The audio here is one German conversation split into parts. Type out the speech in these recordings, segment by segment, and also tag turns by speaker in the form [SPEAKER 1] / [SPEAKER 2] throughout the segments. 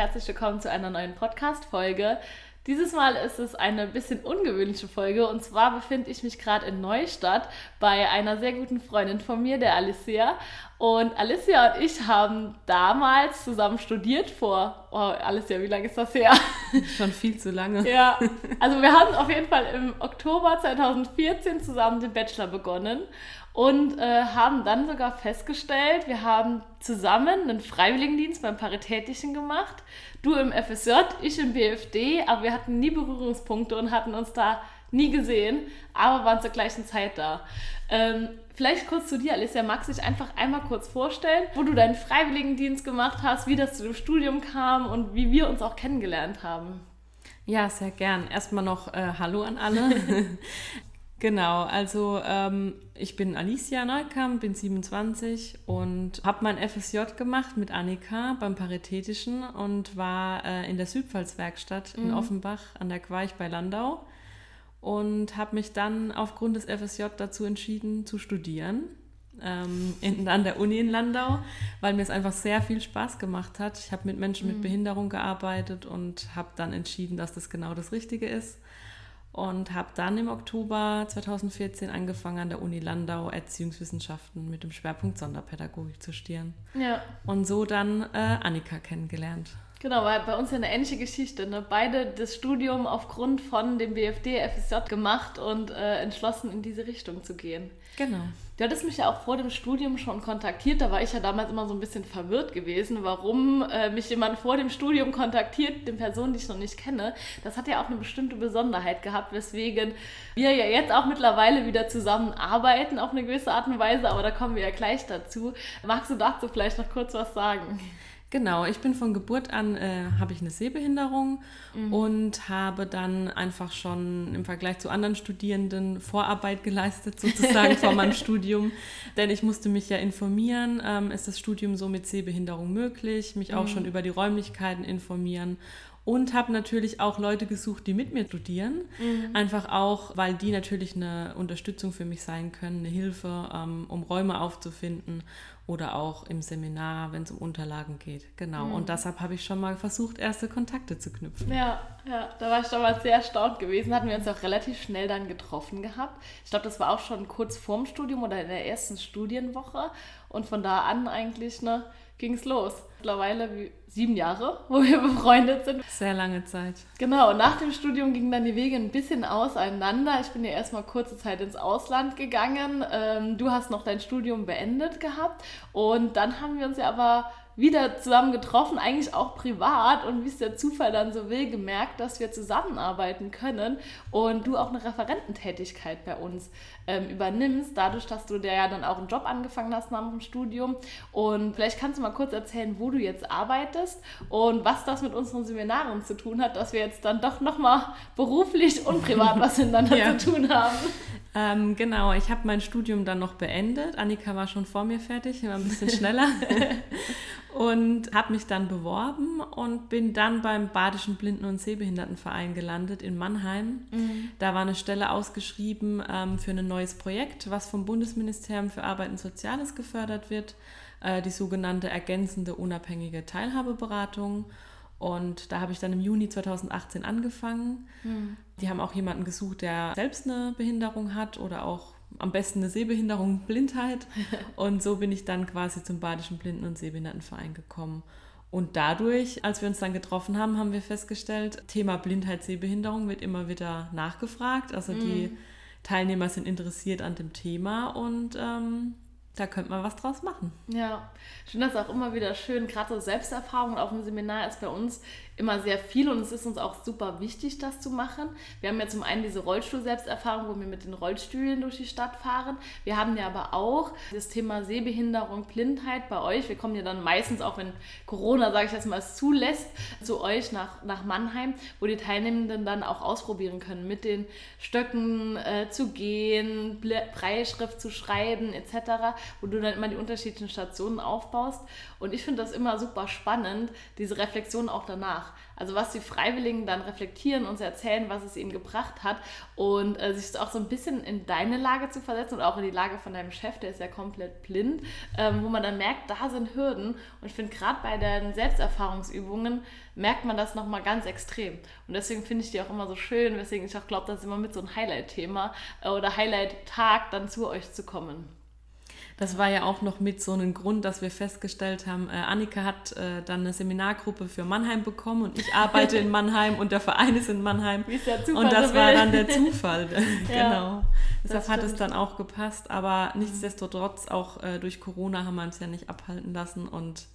[SPEAKER 1] Herzlich willkommen zu einer neuen Podcast-Folge. Dieses Mal ist es eine bisschen ungewöhnliche Folge und zwar befinde ich mich gerade in Neustadt bei einer sehr guten Freundin von mir, der Alicia. Und Alicia und ich haben damals zusammen studiert vor, oh Alicia, wie lange ist das her?
[SPEAKER 2] Schon viel zu lange.
[SPEAKER 1] Ja, also wir haben auf jeden Fall im Oktober 2014 zusammen den Bachelor begonnen und äh, haben dann sogar festgestellt, wir haben zusammen einen Freiwilligendienst beim Paritätischen gemacht. Du im FSJ, ich im BFD, aber wir hatten nie Berührungspunkte und hatten uns da nie gesehen, aber waren zur gleichen Zeit da. Ähm, vielleicht kurz zu dir, Alicia. Magst du dich einfach einmal kurz vorstellen, wo du deinen Freiwilligendienst gemacht hast, wie das zu dem Studium kam und wie wir uns auch kennengelernt haben?
[SPEAKER 2] Ja, sehr gern. Erstmal noch äh, Hallo an alle. Genau, also ähm, ich bin Alicia Neukamp, bin 27 und habe mein FSJ gemacht mit Annika beim Paritätischen und war äh, in der Südpfalzwerkstatt mhm. in Offenbach an der Queich bei Landau und habe mich dann aufgrund des FSJ dazu entschieden zu studieren ähm, in, an der Uni in Landau, weil mir es einfach sehr viel Spaß gemacht hat. Ich habe mit Menschen mhm. mit Behinderung gearbeitet und habe dann entschieden, dass das genau das Richtige ist und habe dann im Oktober 2014 angefangen an der Uni Landau Erziehungswissenschaften mit dem Schwerpunkt Sonderpädagogik zu studieren. Ja. Und so dann äh, Annika kennengelernt.
[SPEAKER 1] Genau, weil bei uns ja eine ähnliche Geschichte. Ne? Beide das Studium aufgrund von dem BFD FSJ gemacht und äh, entschlossen in diese Richtung zu gehen.
[SPEAKER 2] Genau.
[SPEAKER 1] Du hattest mich ja auch vor dem Studium schon kontaktiert. Da war ich ja damals immer so ein bisschen verwirrt gewesen, warum äh, mich jemand vor dem Studium kontaktiert, den Personen, die ich noch nicht kenne. Das hat ja auch eine bestimmte Besonderheit gehabt, weswegen wir ja jetzt auch mittlerweile wieder zusammenarbeiten auf eine gewisse Art und Weise, aber da kommen wir ja gleich dazu. Magst du dazu vielleicht noch kurz was sagen?
[SPEAKER 2] Genau, ich bin von Geburt an, äh, habe ich eine Sehbehinderung mhm. und habe dann einfach schon im Vergleich zu anderen Studierenden Vorarbeit geleistet, sozusagen vor meinem Studium. Denn ich musste mich ja informieren, ähm, ist das Studium so mit Sehbehinderung möglich, mich mhm. auch schon über die Räumlichkeiten informieren und habe natürlich auch Leute gesucht, die mit mir studieren. Mhm. Einfach auch, weil die natürlich eine Unterstützung für mich sein können, eine Hilfe, ähm, um Räume aufzufinden oder auch im Seminar, wenn es um Unterlagen geht. Genau. Mhm. Und deshalb habe ich schon mal versucht, erste Kontakte zu knüpfen.
[SPEAKER 1] Ja, ja, da war ich damals sehr erstaunt gewesen. Hatten wir uns auch relativ schnell dann getroffen gehabt. Ich glaube, das war auch schon kurz vorm Studium oder in der ersten Studienwoche. Und von da an eigentlich ne, ging es los. Mittlerweile sieben Jahre, wo wir befreundet sind.
[SPEAKER 2] Sehr lange Zeit.
[SPEAKER 1] Genau, und nach dem Studium gingen dann die Wege ein bisschen auseinander. Ich bin ja erstmal kurze Zeit ins Ausland gegangen. Ähm, du hast noch dein Studium beendet gehabt. Und dann haben wir uns ja aber wieder zusammen getroffen, eigentlich auch privat und wie es der Zufall dann so will, gemerkt, dass wir zusammenarbeiten können und du auch eine Referententätigkeit bei uns ähm, übernimmst, dadurch, dass du ja dann auch einen Job angefangen hast nach dem Studium. Und vielleicht kannst du mal kurz erzählen, wo du jetzt arbeitest und was das mit unseren Seminaren zu tun hat, dass wir jetzt dann doch nochmal beruflich und privat was miteinander ja. zu tun haben.
[SPEAKER 2] Ähm, genau, ich habe mein Studium dann noch beendet. Annika war schon vor mir fertig, war ein bisschen schneller. und habe mich dann beworben und bin dann beim Badischen Blinden- und Sehbehindertenverein gelandet in Mannheim. Mhm. Da war eine Stelle ausgeschrieben ähm, für ein neues Projekt, was vom Bundesministerium für Arbeit und Soziales gefördert wird, äh, die sogenannte ergänzende unabhängige Teilhabeberatung. Und da habe ich dann im Juni 2018 angefangen. Mhm. Die haben auch jemanden gesucht, der selbst eine Behinderung hat oder auch am besten eine Sehbehinderung, Blindheit. Und so bin ich dann quasi zum Badischen Blinden- und Sehbehindertenverein gekommen. Und dadurch, als wir uns dann getroffen haben, haben wir festgestellt, Thema Blindheit, Sehbehinderung wird immer wieder nachgefragt. Also mhm. die Teilnehmer sind interessiert an dem Thema und ähm, da könnte man was draus machen.
[SPEAKER 1] Ja, ich finde das auch immer wieder schön. Gerade so Selbsterfahrung auf dem Seminar ist bei uns immer sehr viel und es ist uns auch super wichtig, das zu machen. Wir haben ja zum einen diese Rollstuhl-Selbsterfahrung, wo wir mit den Rollstühlen durch die Stadt fahren. Wir haben ja aber auch das Thema Sehbehinderung, Blindheit bei euch. Wir kommen ja dann meistens, auch wenn Corona, sage ich jetzt mal, es zulässt, zu euch nach, nach Mannheim, wo die Teilnehmenden dann auch ausprobieren können, mit den Stöcken äh, zu gehen, Breitschrift zu schreiben etc. wo du dann immer die unterschiedlichen Stationen aufbaust. Und ich finde das immer super spannend, diese Reflexion auch danach. Also was die Freiwilligen dann reflektieren, uns erzählen, was es ihnen gebracht hat und äh, sich auch so ein bisschen in deine Lage zu versetzen und auch in die Lage von deinem Chef, der ist ja komplett blind, ähm, wo man dann merkt, da sind Hürden. Und ich finde gerade bei den Selbsterfahrungsübungen merkt man das nochmal ganz extrem. Und deswegen finde ich die auch immer so schön, weswegen ich auch glaube, das ist immer mit so ein Highlight-Thema äh, oder Highlight-Tag dann zu euch zu kommen.
[SPEAKER 2] Das war ja auch noch mit so einem Grund, dass wir festgestellt haben, äh, Annika hat äh, dann eine Seminargruppe für Mannheim bekommen und ich arbeite in Mannheim und der Verein ist in Mannheim. Wie ist der Zufall und das war dann der Zufall. ja, genau. Deshalb hat es dann auch gepasst, aber nichtsdestotrotz, auch äh, durch Corona haben wir uns ja nicht abhalten lassen und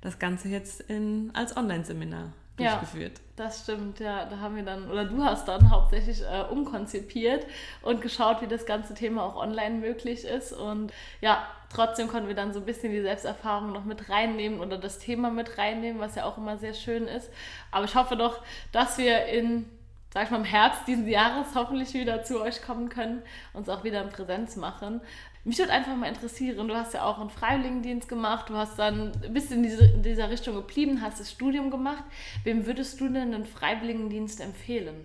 [SPEAKER 2] das Ganze jetzt in, als Online-Seminar durchgeführt.
[SPEAKER 1] Ja, das stimmt, ja. Da haben wir dann, oder du hast dann hauptsächlich äh, umkonzipiert und geschaut, wie das ganze Thema auch online möglich ist. Und ja, trotzdem konnten wir dann so ein bisschen die Selbsterfahrung noch mit reinnehmen oder das Thema mit reinnehmen, was ja auch immer sehr schön ist. Aber ich hoffe doch, dass wir in sag ich mal, im Herbst dieses Jahres hoffentlich wieder zu euch kommen können, uns auch wieder in Präsenz machen. Mich würde einfach mal interessieren, du hast ja auch einen Freiwilligendienst gemacht, du hast dann bist in, diese, in dieser Richtung geblieben, hast das Studium gemacht. Wem würdest du denn einen Freiwilligendienst empfehlen?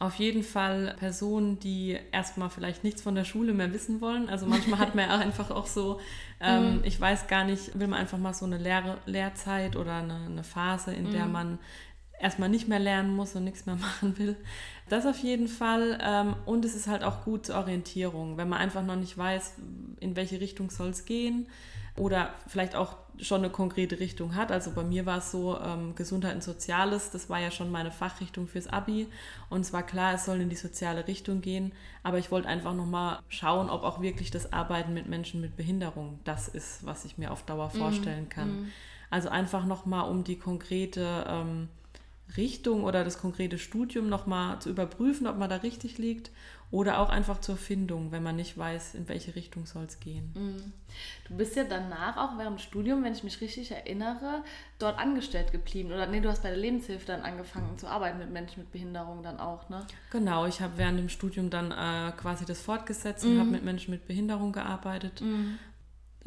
[SPEAKER 2] Auf jeden Fall Personen, die erstmal vielleicht nichts von der Schule mehr wissen wollen. Also manchmal hat man ja einfach auch so, ähm, mhm. ich weiß gar nicht, will man einfach mal so eine Lehr Lehrzeit oder eine, eine Phase, in mhm. der man erstmal nicht mehr lernen muss und nichts mehr machen will. Das auf jeden Fall. Ähm, und es ist halt auch gut zur Orientierung, wenn man einfach noch nicht weiß, in welche Richtung soll es gehen oder vielleicht auch schon eine konkrete Richtung hat. Also bei mir war es so, ähm, Gesundheit und Soziales, das war ja schon meine Fachrichtung fürs Abi. Und es war klar, es soll in die soziale Richtung gehen. Aber ich wollte einfach nochmal schauen, ob auch wirklich das Arbeiten mit Menschen mit Behinderung das ist, was ich mir auf Dauer mhm. vorstellen kann. Mm. Also einfach nochmal um die konkrete ähm, Richtung oder das konkrete Studium nochmal zu überprüfen, ob man da richtig liegt oder auch einfach zur Findung, wenn man nicht weiß, in welche Richtung soll es gehen. Mhm.
[SPEAKER 1] Du bist ja danach auch während dem Studium, wenn ich mich richtig erinnere, dort angestellt geblieben. Oder nee, du hast bei der Lebenshilfe dann angefangen zu arbeiten mit Menschen mit Behinderung dann auch, ne?
[SPEAKER 2] Genau, ich habe während dem Studium dann äh, quasi das fortgesetzt und mhm. habe mit Menschen mit Behinderung gearbeitet. Mhm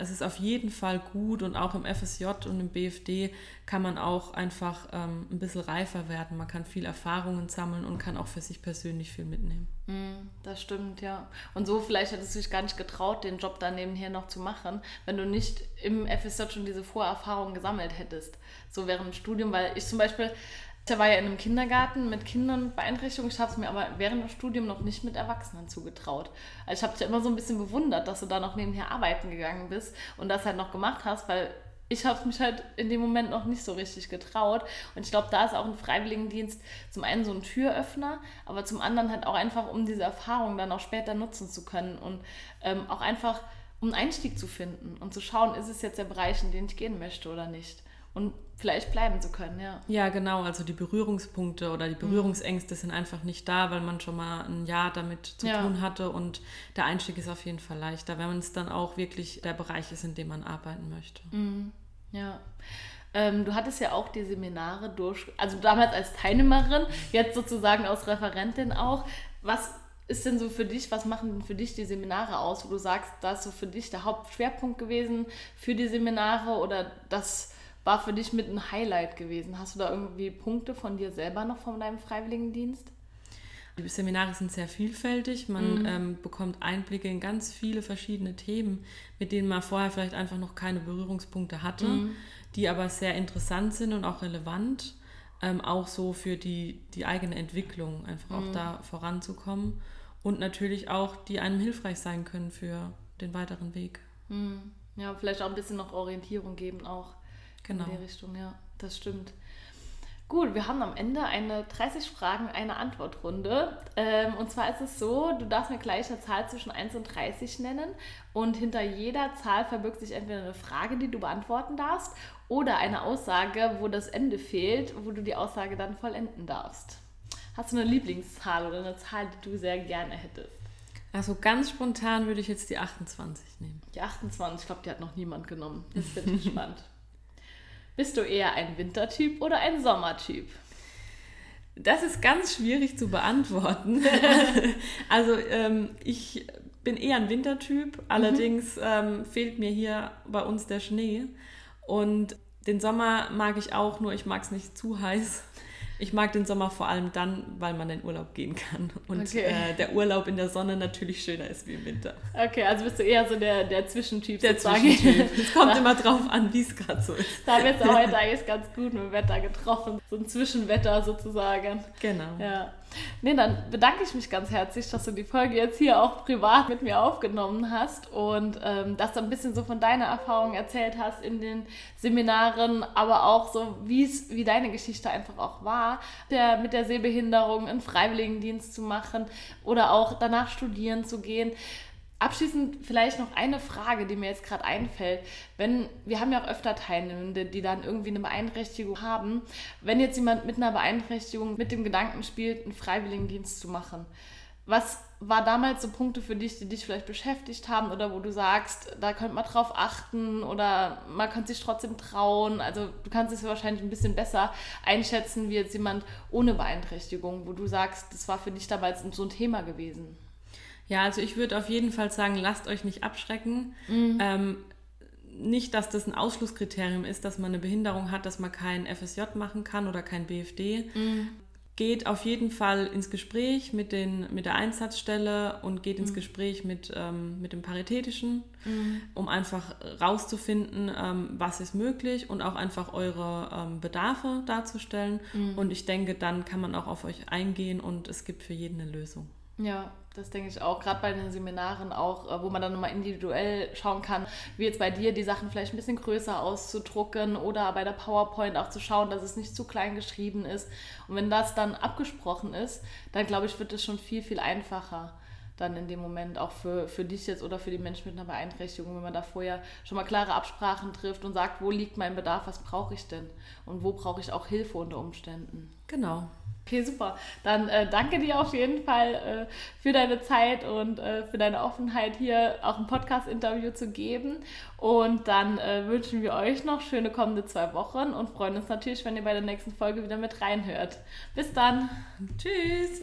[SPEAKER 2] es ist auf jeden Fall gut und auch im FSJ und im BFD kann man auch einfach ähm, ein bisschen reifer werden. Man kann viel Erfahrungen sammeln und kann auch für sich persönlich viel mitnehmen.
[SPEAKER 1] Mm, das stimmt, ja. Und so vielleicht hättest du dich gar nicht getraut, den Job da nebenher noch zu machen, wenn du nicht im FSJ schon diese Vorerfahrungen gesammelt hättest. So während dem Studium, weil ich zum Beispiel ich war ja in einem Kindergarten mit Kindern mit Beeinträchtigung. Ich habe es mir aber während dem Studium noch nicht mit Erwachsenen zugetraut. Also ich habe dich immer so ein bisschen bewundert, dass du da noch nebenher arbeiten gegangen bist und das halt noch gemacht hast, weil ich habe mich halt in dem Moment noch nicht so richtig getraut. Und ich glaube, da ist auch ein Freiwilligendienst zum einen so ein Türöffner, aber zum anderen halt auch einfach, um diese Erfahrung dann auch später nutzen zu können und ähm, auch einfach um einen Einstieg zu finden und zu schauen, ist es jetzt der Bereich, in den ich gehen möchte oder nicht und vielleicht bleiben zu können, ja.
[SPEAKER 2] Ja, genau. Also die Berührungspunkte oder die mhm. Berührungsängste mhm. sind einfach nicht da, weil man schon mal ein Jahr damit zu ja. tun hatte und der Einstieg ist auf jeden Fall leichter, wenn man es dann auch wirklich der Bereich ist, in dem man arbeiten möchte.
[SPEAKER 1] Mhm. Ja. Ähm, du hattest ja auch die Seminare durch, also damals als Teilnehmerin, jetzt sozusagen als Referentin auch. Was ist denn so für dich, was machen denn für dich die Seminare aus, wo du sagst, das ist so für dich der Hauptschwerpunkt gewesen für die Seminare oder das war für dich mit ein Highlight gewesen? Hast du da irgendwie Punkte von dir selber noch von deinem Freiwilligendienst?
[SPEAKER 2] Die Seminare sind sehr vielfältig. Man mhm. ähm, bekommt Einblicke in ganz viele verschiedene Themen, mit denen man vorher vielleicht einfach noch keine Berührungspunkte hatte, mhm. die aber sehr interessant sind und auch relevant. Ähm, auch so für die, die eigene Entwicklung, einfach mhm. auch da voranzukommen. Und natürlich auch, die einem hilfreich sein können für den weiteren Weg.
[SPEAKER 1] Mhm. Ja, vielleicht auch ein bisschen noch Orientierung geben auch. Genau. In die Richtung, ja, das stimmt. Gut, wir haben am Ende eine 30 Fragen, eine Antwortrunde. Ähm, und zwar ist es so, du darfst mir gleich eine Zahl zwischen 1 und 30 nennen. Und hinter jeder Zahl verbirgt sich entweder eine Frage, die du beantworten darfst, oder eine Aussage, wo das Ende fehlt, wo du die Aussage dann vollenden darfst. Hast du eine Lieblingszahl oder eine Zahl, die du sehr gerne hättest?
[SPEAKER 2] Also ganz spontan würde ich jetzt die 28 nehmen.
[SPEAKER 1] Die 28, ich glaube, die hat noch niemand genommen. Das finde ich spannend. Bist du eher ein Wintertyp oder ein Sommertyp?
[SPEAKER 2] Das ist ganz schwierig zu beantworten. also ähm, ich bin eher ein Wintertyp, allerdings mhm. ähm, fehlt mir hier bei uns der Schnee. Und den Sommer mag ich auch, nur ich mag es nicht zu heiß. Ich mag den Sommer vor allem dann, weil man in Urlaub gehen kann und okay. äh, der Urlaub in der Sonne natürlich schöner ist wie im Winter.
[SPEAKER 1] Okay, also bist du eher so der, der Zwischentyp
[SPEAKER 2] der sozusagen. Zwischentyp. Es kommt immer drauf an, wie es gerade so ist.
[SPEAKER 1] Da haben wir jetzt heute eigentlich ganz gut mit dem Wetter getroffen. So ein Zwischenwetter sozusagen.
[SPEAKER 2] Genau.
[SPEAKER 1] Ja. Nee, dann bedanke ich mich ganz herzlich, dass du die Folge jetzt hier auch privat mit mir aufgenommen hast und ähm, dass du ein bisschen so von deiner Erfahrung erzählt hast in den Seminaren, aber auch so, wie deine Geschichte einfach auch war, der, mit der Sehbehinderung einen Freiwilligendienst zu machen oder auch danach studieren zu gehen. Abschließend vielleicht noch eine Frage, die mir jetzt gerade einfällt. Wenn, wir haben ja auch öfter Teilnehmende, die dann irgendwie eine Beeinträchtigung haben. Wenn jetzt jemand mit einer Beeinträchtigung mit dem Gedanken spielt, einen Freiwilligendienst zu machen, was war damals so Punkte für dich, die dich vielleicht beschäftigt haben oder wo du sagst, da könnte man drauf achten oder man könnte sich trotzdem trauen? Also du kannst es wahrscheinlich ein bisschen besser einschätzen wie jetzt jemand ohne Beeinträchtigung, wo du sagst, das war für dich damals so ein Thema gewesen.
[SPEAKER 2] Ja, also ich würde auf jeden Fall sagen, lasst euch nicht abschrecken. Mhm. Ähm, nicht, dass das ein Ausschlusskriterium ist, dass man eine Behinderung hat, dass man kein FSJ machen kann oder kein BFD. Mhm. Geht auf jeden Fall ins Gespräch mit, den, mit der Einsatzstelle und geht ins mhm. Gespräch mit, ähm, mit dem Paritätischen, mhm. um einfach rauszufinden, ähm, was ist möglich und auch einfach eure ähm, Bedarfe darzustellen. Mhm. Und ich denke, dann kann man auch auf euch eingehen und es gibt für jeden eine Lösung.
[SPEAKER 1] Ja, das denke ich auch, gerade bei den Seminaren auch, äh, wo man dann nochmal individuell schauen kann, wie jetzt bei dir die Sachen vielleicht ein bisschen größer auszudrucken oder bei der PowerPoint auch zu schauen, dass es nicht zu klein geschrieben ist. Und wenn das dann abgesprochen ist, dann glaube ich, wird es schon viel, viel einfacher dann in dem Moment auch für, für dich jetzt oder für die Menschen mit einer Beeinträchtigung, wenn man da vorher schon mal klare Absprachen trifft und sagt, wo liegt mein Bedarf, was brauche ich denn und wo brauche ich auch Hilfe unter Umständen.
[SPEAKER 2] Genau.
[SPEAKER 1] Okay, super. Dann äh, danke dir auf jeden Fall äh, für deine Zeit und äh, für deine Offenheit, hier auch ein Podcast-Interview zu geben. Und dann äh, wünschen wir euch noch schöne kommende zwei Wochen und freuen uns natürlich, wenn ihr bei der nächsten Folge wieder mit reinhört. Bis dann.
[SPEAKER 2] Tschüss.